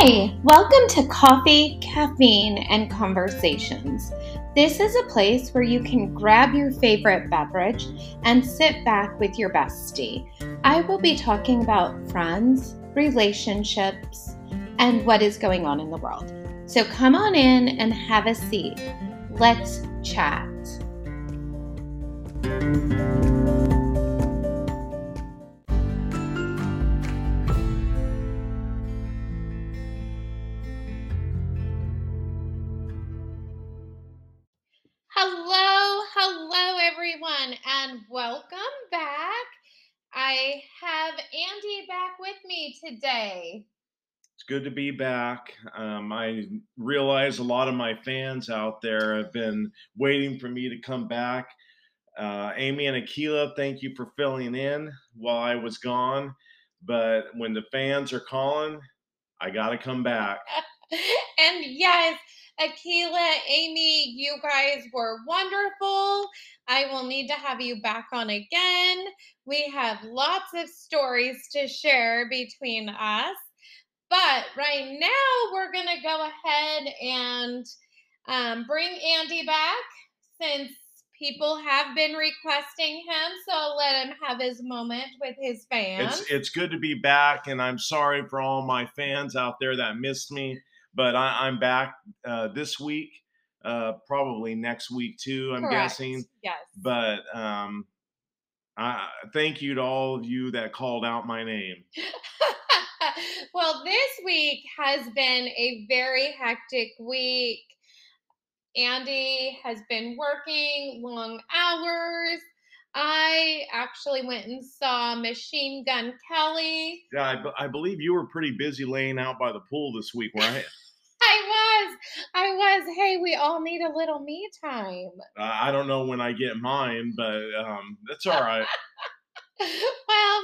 Hi, welcome to Coffee, Caffeine, and Conversations. This is a place where you can grab your favorite beverage and sit back with your bestie. I will be talking about friends, relationships, and what is going on in the world. So come on in and have a seat. Let's chat. Everyone, and welcome back. I have Andy back with me today. It's good to be back. Um, I realize a lot of my fans out there have been waiting for me to come back. Uh, Amy and Akila, thank you for filling in while I was gone. But when the fans are calling, I got to come back. and yes, Akila, Amy, you guys were wonderful. I will need to have you back on again. We have lots of stories to share between us. But right now, we're going to go ahead and um, bring Andy back since people have been requesting him. So I'll let him have his moment with his fans. It's it's good to be back, and I'm sorry for all my fans out there that missed me, but I, I'm back uh, this week, uh, probably next week too. I'm Correct. guessing, Yes. but um, I thank you to all of you that called out my name. well, this week has been a very hectic week. Andy has been working long hours. I actually went and saw Machine Gun Kelly. Yeah, I, I believe you were pretty busy laying out by the pool this week, right? I was, I was. Hey, we all need a little me time. Uh, I don't know when I get mine, but um, that's all right. well,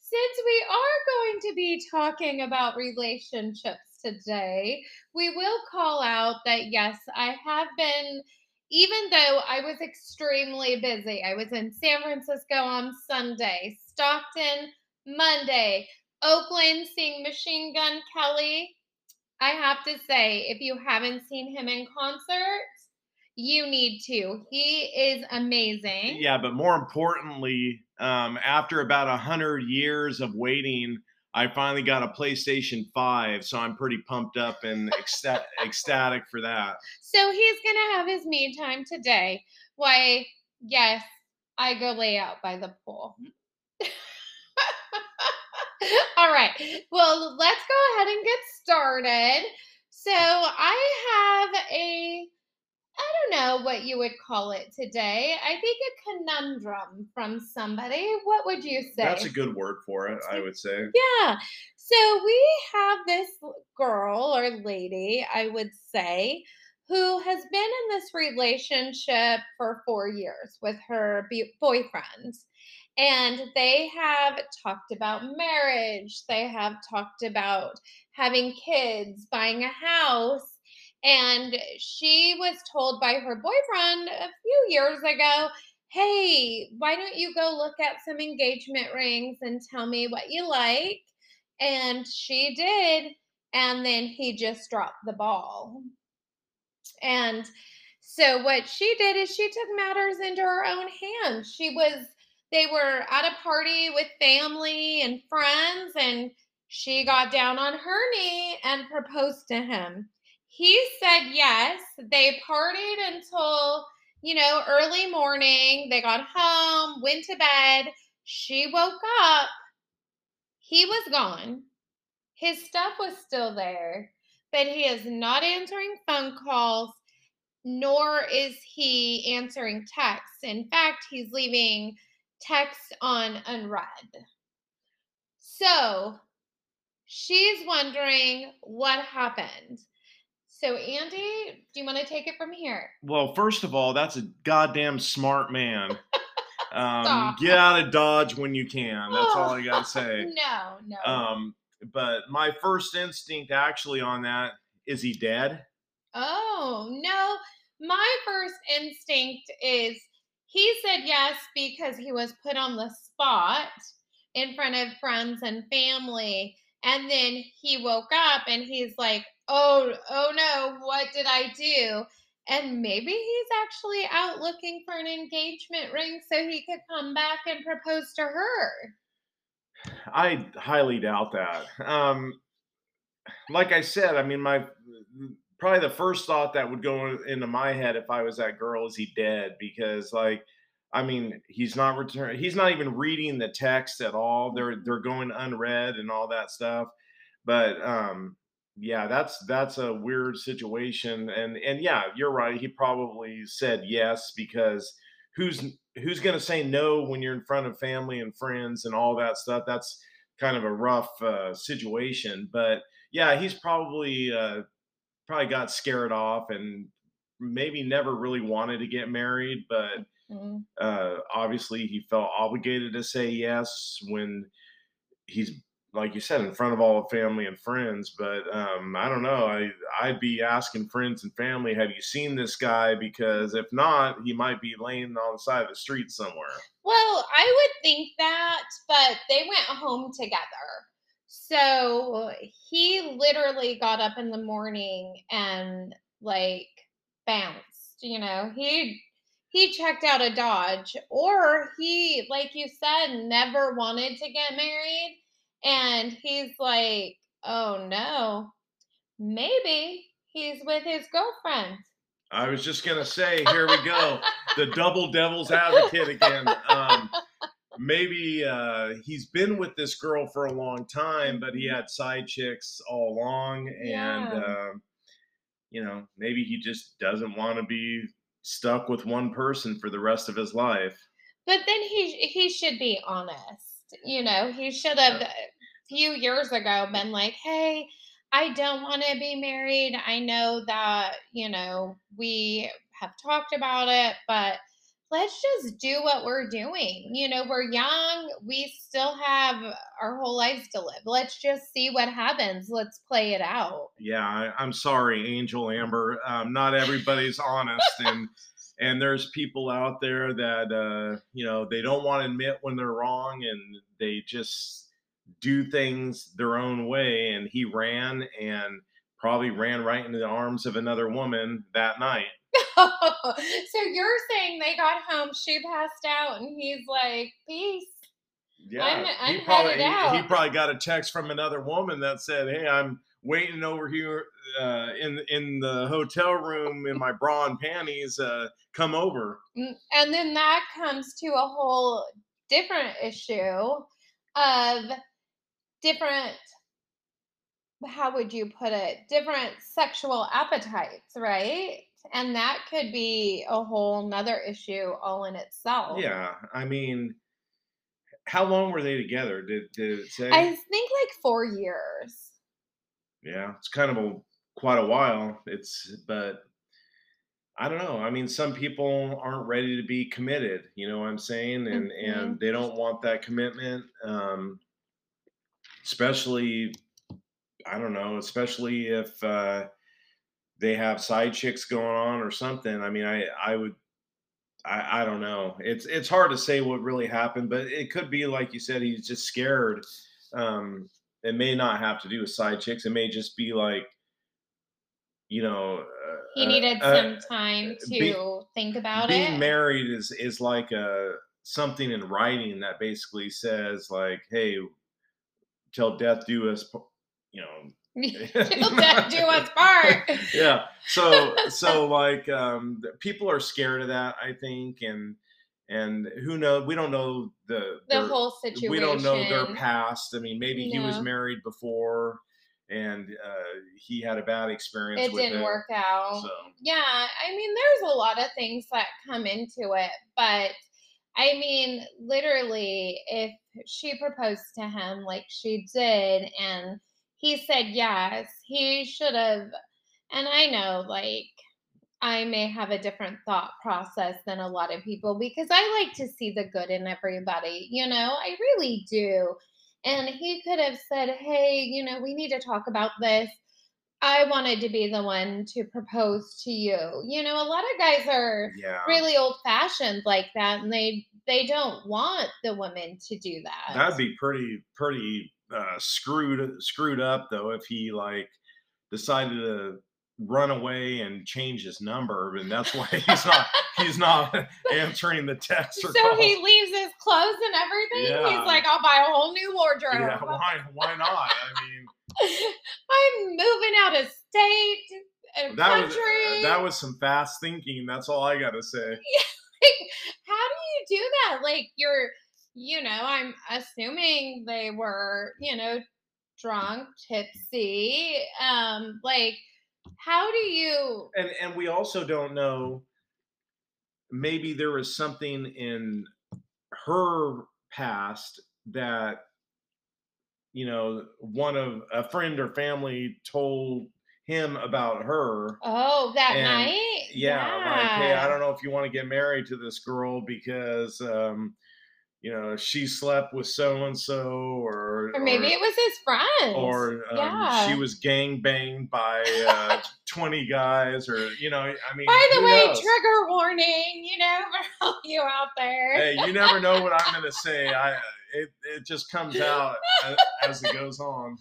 since we are going to be talking about relationships today, we will call out that yes, I have been, even though I was extremely busy, I was in San Francisco on Sunday, Stockton Monday, Oakland seeing Machine Gun Kelly. I have to say, if you haven't seen him in concert, you need to. He is amazing. Yeah, but more importantly, um, after about a hundred years of waiting, I finally got a PlayStation Five, so I'm pretty pumped up and ecsta- ecstatic for that. So he's gonna have his me time today. Why, yes, I go lay out by the pool. Mm. All right. Well, let's go ahead and get started. So I have a I don't know what you would call it today. I think a conundrum from somebody. What would you say? That's a good word for it, I would say. Yeah. So we have this girl or lady, I would say, who has been in this relationship for four years with her be- boyfriend. And they have talked about marriage, they have talked about having kids, buying a house. And she was told by her boyfriend a few years ago hey, why don't you go look at some engagement rings and tell me what you like? And she did. And then he just dropped the ball. And so what she did is she took matters into her own hands. She was, they were at a party with family and friends, and she got down on her knee and proposed to him. He said yes. They partied until you know, early morning. They got home, went to bed. She woke up. He was gone. His stuff was still there, but he is not answering phone calls, nor is he answering texts. In fact, he's leaving texts on unread. So she's wondering what happened. So, Andy, do you want to take it from here? Well, first of all, that's a goddamn smart man. Um, get out of Dodge when you can. That's all I gotta say. No, no. Um, but my first instinct actually on that is he dead? Oh, no. My first instinct is he said yes because he was put on the spot in front of friends and family. And then he woke up and he's like, "Oh, oh no, what did I do?" And maybe he's actually out looking for an engagement ring so he could come back and propose to her. I highly doubt that. Um, like I said, I mean, my probably the first thought that would go into my head if I was that girl is he dead? Because like, I mean, he's not returning. He's not even reading the text at all. They're they're going unread and all that stuff. But um, yeah, that's that's a weird situation. And and yeah, you're right. He probably said yes because who's who's going to say no when you're in front of family and friends and all that stuff? That's kind of a rough uh, situation. But yeah, he's probably uh, probably got scared off and maybe never really wanted to get married, but mm-hmm. uh, obviously he felt obligated to say yes when he's like you said in front of all the family and friends but um, i don't know. I, i'd be asking friends and family have you seen this guy? Because if not he might be laying on the side of the street somewhere. Well i would think that but they went home together. So he literally got up in the morning and like bounced, you know. He he checked out a Dodge or he like you said never wanted to get married and he's like, "Oh no. Maybe he's with his girlfriend." I was just going to say, here we go. the double devil's advocate again. Um, maybe uh, he's been with this girl for a long time, but he mm-hmm. had side chicks all along, and yeah. uh, you know, maybe he just doesn't want to be stuck with one person for the rest of his life. But then he he should be honest. You know, he should have a few years ago been like, "Hey, I don't want to be married. I know that, you know, we have talked about it, but let's just do what we're doing. You know, we're young, we still have our whole lives to live. Let's just see what happens. Let's play it out. Yeah, I, am sorry, Angel Amber. Um, not everybody's honest, and and there's people out there that uh, you know they don't want to admit when they're wrong, and they just do things their own way. And he ran and probably ran right into the arms of another woman that night. so you're saying they got home, she passed out, and he's like, "Peace." Yeah, I'm, I'm he probably he, he, probably got a text from another woman that said, "Hey, I'm waiting over here uh, in in the hotel room in my bra and panties. Uh, come over." Mm, and then that comes to a whole different issue of different how would you put it different sexual appetites right and that could be a whole nother issue all in itself. Yeah. I mean, how long were they together? Did, did it say? I think like four years. Yeah. It's kind of a quite a while. It's, but I don't know. I mean, some people aren't ready to be committed, you know what I'm saying? And, mm-hmm. and they don't want that commitment. Um, especially, I don't know, especially if, uh, they have side chicks going on or something. I mean, I I would I, I don't know. It's it's hard to say what really happened, but it could be like you said, he's just scared. Um, it may not have to do with side chicks. It may just be like, you know, uh, he needed uh, some time to be, think about being it. Being married is is like a something in writing that basically says like, hey, till death do us, you know, do us part. yeah. So so like um people are scared of that, I think, and and who knows? We don't know the the their, whole situation. We don't know their past. I mean, maybe no. he was married before and uh, he had a bad experience. It didn't it, work out. So. Yeah, I mean, there's a lot of things that come into it, but I mean, literally, if she proposed to him like she did, and he said yes. He should have. And I know, like, I may have a different thought process than a lot of people because I like to see the good in everybody. You know, I really do. And he could have said, hey, you know, we need to talk about this. I wanted to be the one to propose to you. You know, a lot of guys are yeah. really old fashioned like that and they they don't want the women to do that. That'd be pretty pretty uh, screwed screwed up though if he like decided to run away and change his number, and that's why he's not he's not answering the text. so calls. So he leaves his clothes and everything. Yeah. He's like, I'll buy a whole new wardrobe. Yeah, why why not? I mean, I'm moving out of state. And that country. was that was some fast thinking. That's all I gotta say. Yeah, do that? Like you're, you know, I'm assuming they were, you know, drunk, tipsy. Um, like how do you and and we also don't know maybe there was something in her past that you know one of a friend or family told him about her oh that and, night yeah, yeah, like hey i don't know if you want to get married to this girl because um you know, she slept with so and so, or or maybe or, it was his friend, or um, yeah. she was gang banged by uh, twenty guys, or you know, I mean. By the way, knows? trigger warning, you know, for all you out there. Hey, you never know what I'm going to say. I it it just comes out as, as it goes on.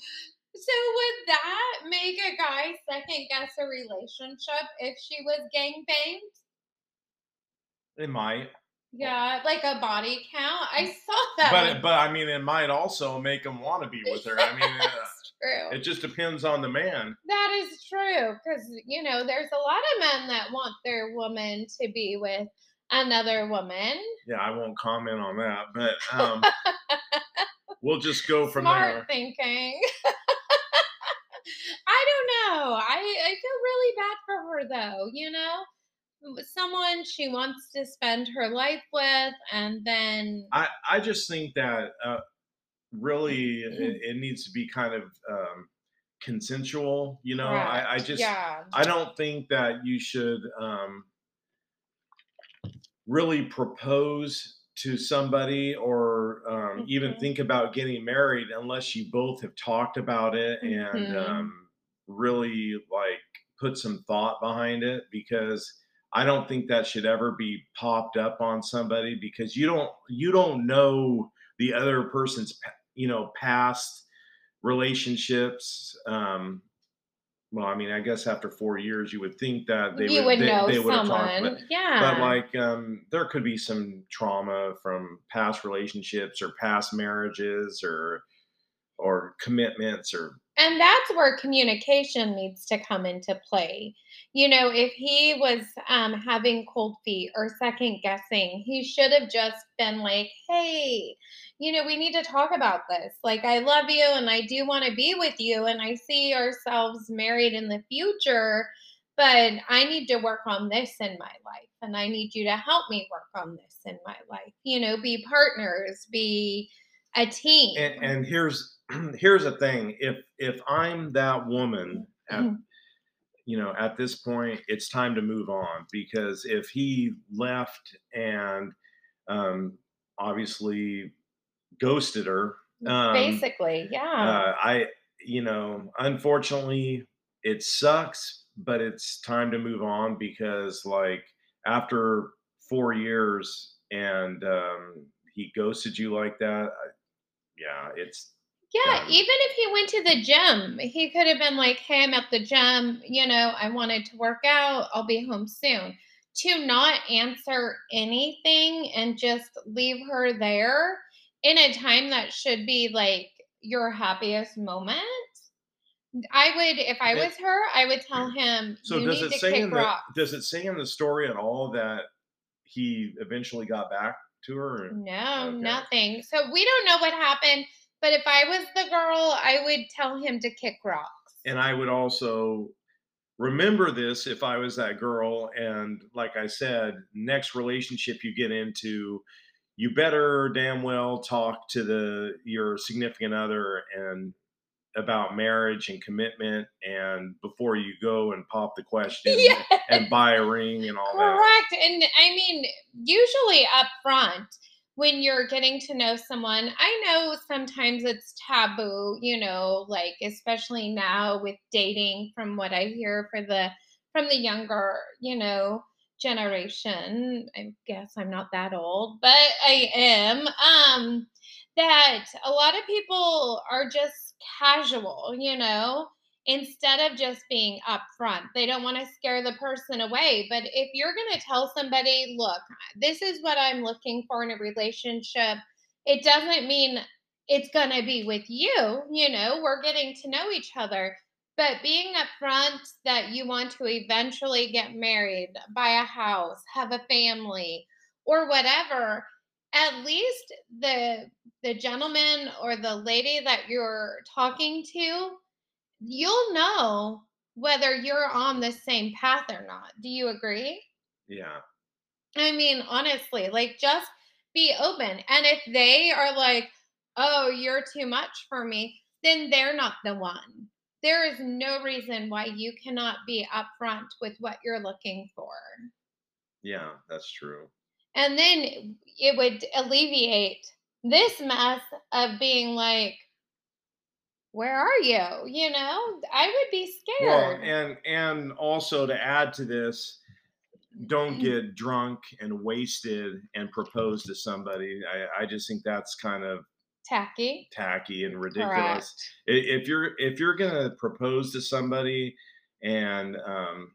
So would that make a guy second guess a relationship if she was gang banged? It might. Yeah, like a body count. I saw that. But but I mean, it might also make them want to be with her. I mean, uh, true. It just depends on the man. That is true because you know there's a lot of men that want their woman to be with another woman. Yeah, I won't comment on that, but um, we'll just go from Smart there. thinking. I know. I I feel really bad for her though. You know someone she wants to spend her life with and then i i just think that uh, really it, mm-hmm. it, needs to be kind of um, consensual you know I, I, just yeah. i don't think that you should um, really propose to somebody or um, mm-hmm. even think about getting married unless you both have talked about it mm-hmm. and um, really like put some thought behind it because I don't think that should ever be popped up on somebody because you don't you don't know the other person's you know past relationships. Um, well, I mean, I guess after four years, you would think that they you would, would they, know they would someone. have talked, but, yeah. But like, um, there could be some trauma from past relationships or past marriages or or commitments or and that's where communication needs to come into play. You know if he was um, having cold feet or second guessing he should have just been like hey you know we need to talk about this. Like i love you and i do want to be with you and i see ourselves married in the future but i need to work on this in my life and i need you to help me work on this in my life. You know be partners be a team. and, and here's here's the thing if if i'm that woman at mm-hmm. you know at this point it's time to move on because if he left and um obviously ghosted her um, basically yeah uh, i you know unfortunately it sucks but it's time to move on because like after four years and um he ghosted you like that I, yeah it's yeah, even if he went to the gym, he could have been like, "Hey, I'm at the gym. You know, I wanted to work out. I'll be home soon." To not answer anything and just leave her there in a time that should be like your happiest moment. I would, if I was her, I would tell him. So does it say in the does it say in the story at all that he eventually got back to her? No, okay. nothing. So we don't know what happened but if I was the girl, I would tell him to kick rocks. And I would also remember this if I was that girl. And like I said, next relationship you get into, you better damn well talk to the your significant other and about marriage and commitment and before you go and pop the question yes. and buy a ring and all Correct. that. Correct. And I mean, usually up front, when you're getting to know someone, I know sometimes it's taboo, you know, like especially now with dating from what I hear for the from the younger, you know, generation, I guess I'm not that old, but I am, um, that a lot of people are just casual, you know, instead of just being upfront. They don't want to scare the person away. But if you're going to tell somebody, look, this is what I'm looking for in a relationship, it doesn't mean it's going to be with you. You know, we're getting to know each other. But being upfront that you want to eventually get married, buy a house, have a family, or whatever, at least the the gentleman or the lady that you're talking to, you'll know whether you're on the same path or not. Do you agree? Yeah. I mean, honestly, like just be open. And if they are like, oh, you're too much for me, then they're not the one. There is no reason why you cannot be upfront with what you're looking for. Yeah, that's true. And then it would alleviate this mess of being like, where are you? You know, I would be scared. Well, and and also to add to this, don't Mm. get drunk and wasted and propose to somebody. I, I just think that's kind of Tacky. tacky and ridiculous. Correct. If you're if you're gonna propose to somebody and um,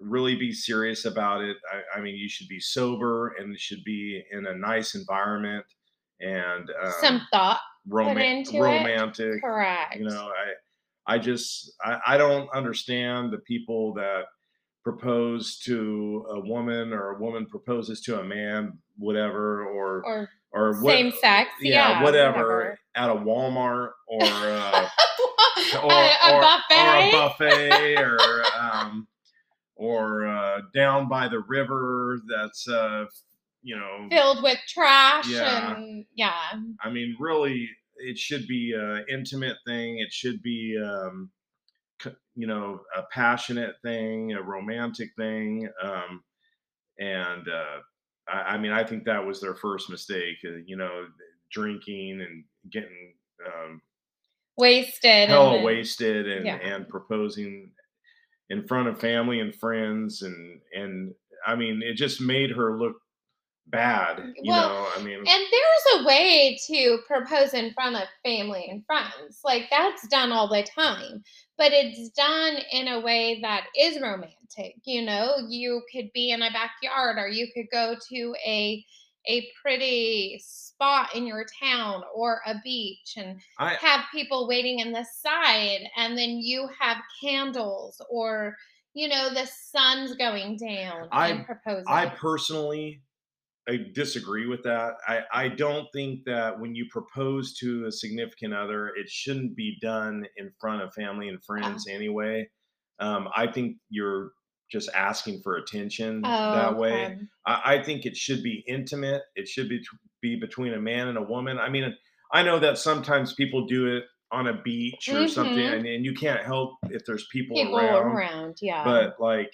really be serious about it, I, I mean, you should be sober and should be in a nice environment and um, Some thought. Roma- into it. romantic. Correct. You know, I I just I, I don't understand the people that propose to a woman or a woman proposes to a man, whatever, or or or what, same sex. yeah, Yeah. whatever, at a Walmart or uh, or, a, a or, buffet. or a buffet or um, or uh, down by the river that's uh, you know filled with trash Yeah. and yeah. I mean, really, it should be an intimate thing. It should be, um, you know, a passionate thing, a romantic thing. Um, and uh, I, I mean, I think that was their first mistake. Uh, you know, drinking and getting um, Wasted. hella and, wasted and yeah. and proposing in front of family and friends and and I mean, it just made her look bad. Mm, you Well, know, I mean, And there's a way to propose in front of family and friends. Like that's done all the time. But it's done in a way that is romantic. You know, you could be in a backyard or you could go to a a pretty spot in your town or a beach and I have people waiting in the side and then you have candles or you know the sun's going down I- and proposing. I personally I disagree with that. I, I don't think that when you propose to a significant other, it shouldn't be done in front of family and friends anyway. Um, I think you're just asking for attention Oh, that way. okay. I, I think it should be intimate. It should be be between a man and a woman. I mean, I know that sometimes people do it on a beach or something, Mhm. and, and you can't help if there's people, people around around, yeah. but like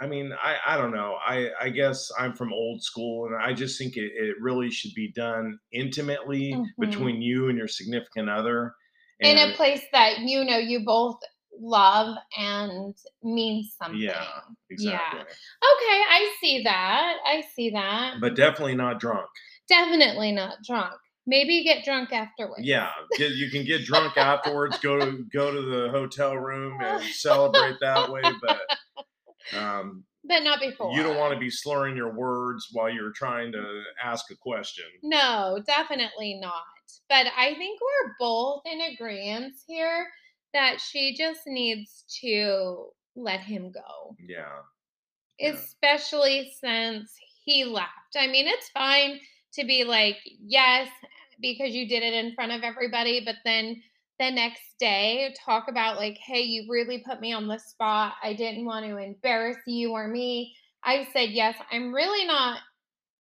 i mean i i don't know i i guess i'm from old school and i just think it, it really should be done intimately Mhm. between you and your significant other in a place that you know you both love and means something. yeah exactly Okay, I see that. I see that. but definitely not drunk Definitely not drunk. Maybe get drunk afterwards. yeah get, you can get drunk afterwards go to go to the hotel room and celebrate that way but um But not before. you don't want to be slurring your words while you're trying to ask a question No, definitely not. But I think we're both in agreement here that she just needs to let him go. yeah Yeah. especially since he left. I mean, it's fine to be like, yes, because you did it in front of everybody, but then the next day talk about, like, hey, you really put me on the spot. I didn't want to embarrass you or me. I said, yes, I'm really not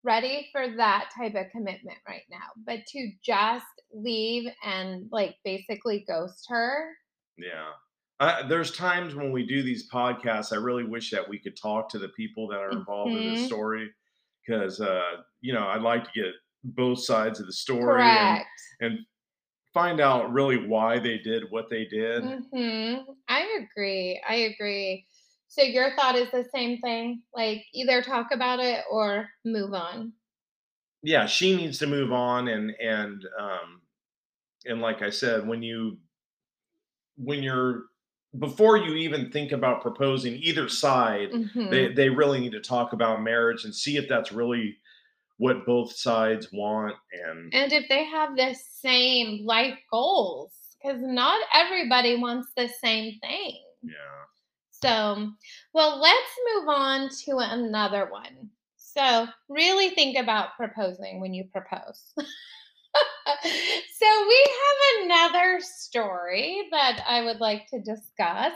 ready for that type of commitment right now. But to just leave and, like, basically ghost her. Yeah. Uh, there's times when we do these podcasts, I really wish that we could talk to the people that are involved in this Mhm. story because, uh, you know, I'd like to get both sides of the story and, Correct. and find out really why they did what they did. hmm I agree. I agree. So your thought is the same thing, like either talk about it or move on. Yeah, she needs to move on and and um and like I said, when you when you're before you even think about proposing either side, Mhm. they they really need to talk about marriage and see if that's really what both sides want and And if they have the same life goals, because not everybody wants the same thing. yeah. So, well, let's move on to another one. So, really think about proposing when you propose. so, we have another story that I would like to discuss,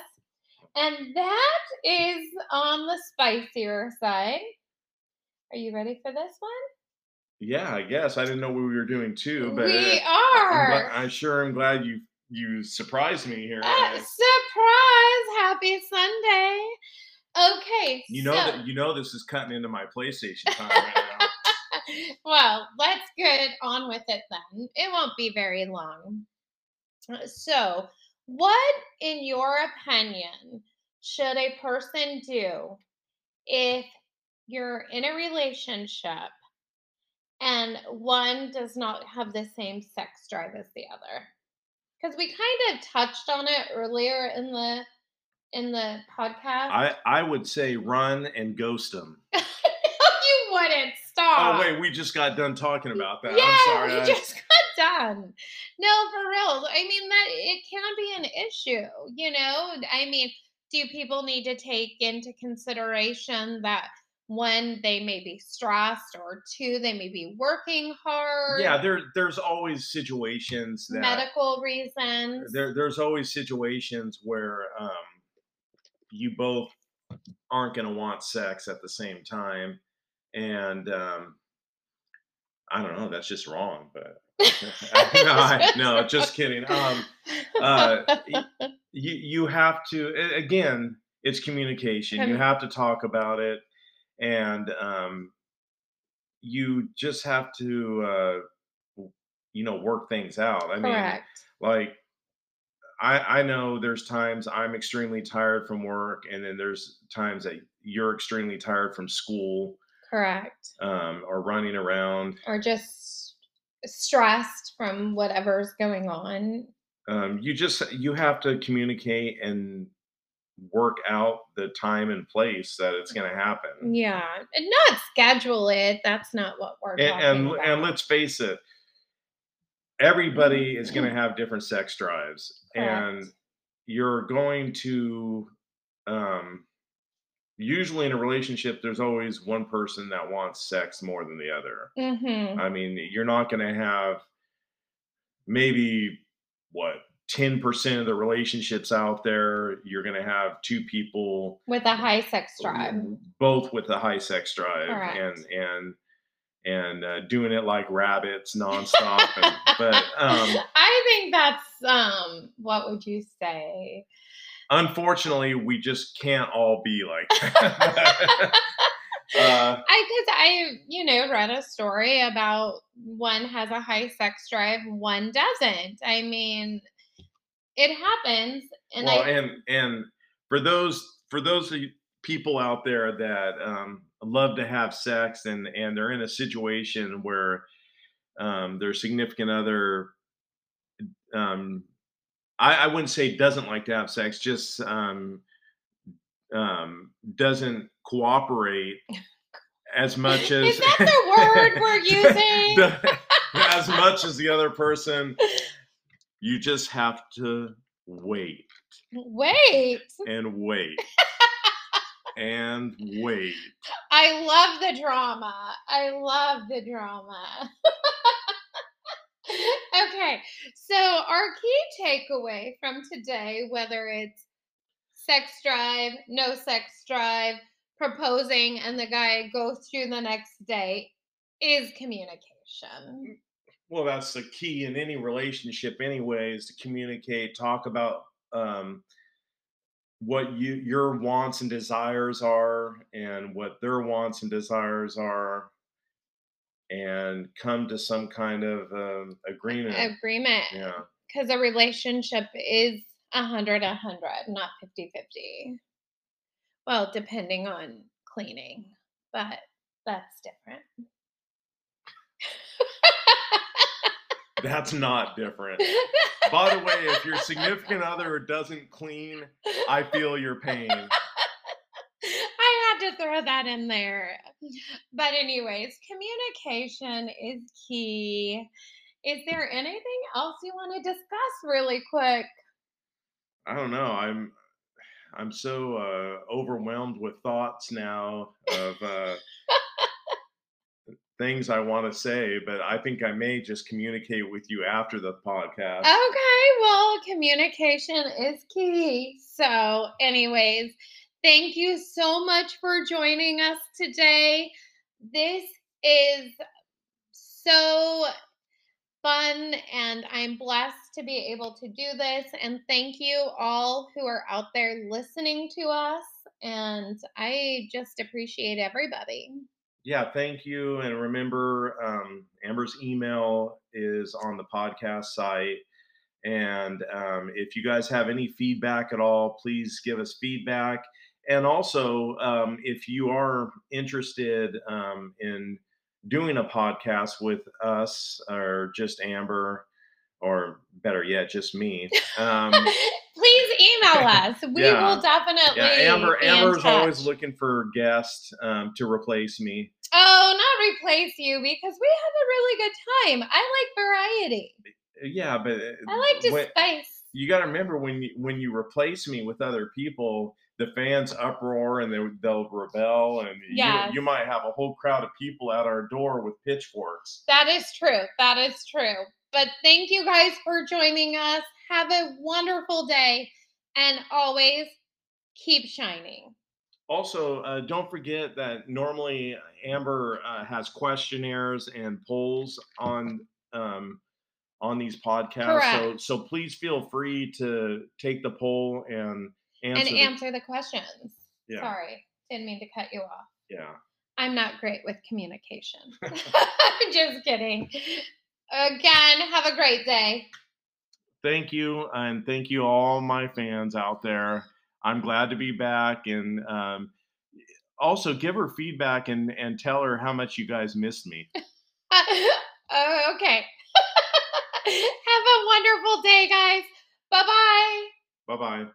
and that is on the spicier side. Are you ready for this one? Yeah, I guess. I didn't know what we were doing two, but we uh, I'm, are. gla- I sure am glad you you surprised me here. Uh, surprise! Happy Sunday. Okay. You know so- that you know this is cutting into my PlayStation time right now. well, let's get on with it then. It won't be very long. Uh, So, what, in your opinion, should a person do if you're in a relationship and one does not have the same sex drive as the other? Because we kind of touched on it earlier in the in the podcast. I I would say run and ghost them. you wouldn't stop. Oh wait, we just got done talking about that. Yeah, I'm sorry. we I- just got done. No, for real. I mean that it can be an issue, you know? I mean, do people need to take into consideration that one, they may be stressed, or two, they may be working hard, yeah, there there's always situations that medical reasons. there there's always situations where um you both aren't going to want sex at the same time and um I don't know, that's just wrong, but no, I, no, just kidding. Um, uh, you you have to again, it's communication. You have to talk about it, and um, you just have to uh, you know work things out. I mean, like I I know there's times I'm extremely tired from work, and then there's times that you're extremely tired from school Correct. um, or running around. Or just stressed from whatever's going on. um, you just you have to communicate and work out the time and place that it's going to happen Yeah, and not schedule it. That's not what we're and talking and, about. and let's face it everybody is going to have different sex drives and you're going to um usually in a relationship there's always one person that wants sex more than the other Mhm. i mean you're not going to have maybe what 10% of the relationships out there you're going to have two people With a high sex drive. both with a high sex drive Correct. and and and uh, doing it like rabbits nonstop and, but um I think that's um. What would you say? unfortunately we just can't all be like that uh, I because I you know read a story about one has a high sex drive, one doesn't. I mean, it happens, and well I and and for those for those people out there that um love to have sex and and they're in a situation where um their significant other um I, I wouldn't say doesn't like to have sex just um um doesn't cooperate as much as is that the word we're using? as much as the other person you just have to wait Wait, and wait and wait. I love the drama. I love the drama. okay, so our key takeaway from today, whether it's sex drive, no sex drive, proposing, and the guy goes through the next day, is communication. Well, that's the key in any relationship, anyway, is to communicate, talk about um, what you your wants and desires are, and what their wants and desires are, and come to some kind of um, agreement. Agreement. yeah. Because a relationship is a hundred a hundred, not 50 50. Well, depending on cleaning, but that's different. That's not different. By the way, if your significant other doesn't clean, I feel your pain. I had to throw that in there. But, anyways, communication is key. Is there anything else you want to discuss really quick? I don't know. I'm I'm so uh, overwhelmed with thoughts now of uh, things I want to say, but I think I may just communicate with you after the podcast. Okay, well, communication is key. So, anyways, thank you so much for joining us today. This is so fun and I'm blessed to be able to do this. And thank you all who are out there listening to us. And I just appreciate everybody. Yeah, thank you. And remember, um, Amber's email is on the podcast site. And um, if you guys have any feedback at all, please give us feedback. And also, um, if you are interested um, in doing a podcast with us or just Amber, or better yet, just me. Um, Please email us. We Yeah. will definitely. yeah, Amber. Amber's always looking for guests um, to replace me. Oh, not replace you because we have a really good time. I like variety. Uh, yeah, but uh, I like to when- spice. you got to remember when you when you replace me with other people, the fans uproar and they, they'll rebel, and Yes. you, you might have a whole crowd of people at our door with pitchforks. That is true. That is true. But thank you guys for joining us. Have a wonderful day and always keep shining. Also, uh, don't forget that normally Amber uh, has questionnaires and polls on um, on these podcasts. So Correct. so please feel free to take the poll and answer. and the- answer the questions. Yeah. Sorry, didn't mean to cut you off. yeah. I'm not great with communication. Just kidding. Again, have a great day. thank you and thank you all my fans out there i'm glad to be back and um, also give her feedback and and tell her how much you guys missed me Uh, okay. have a wonderful day, guys. Bye bye. bye bye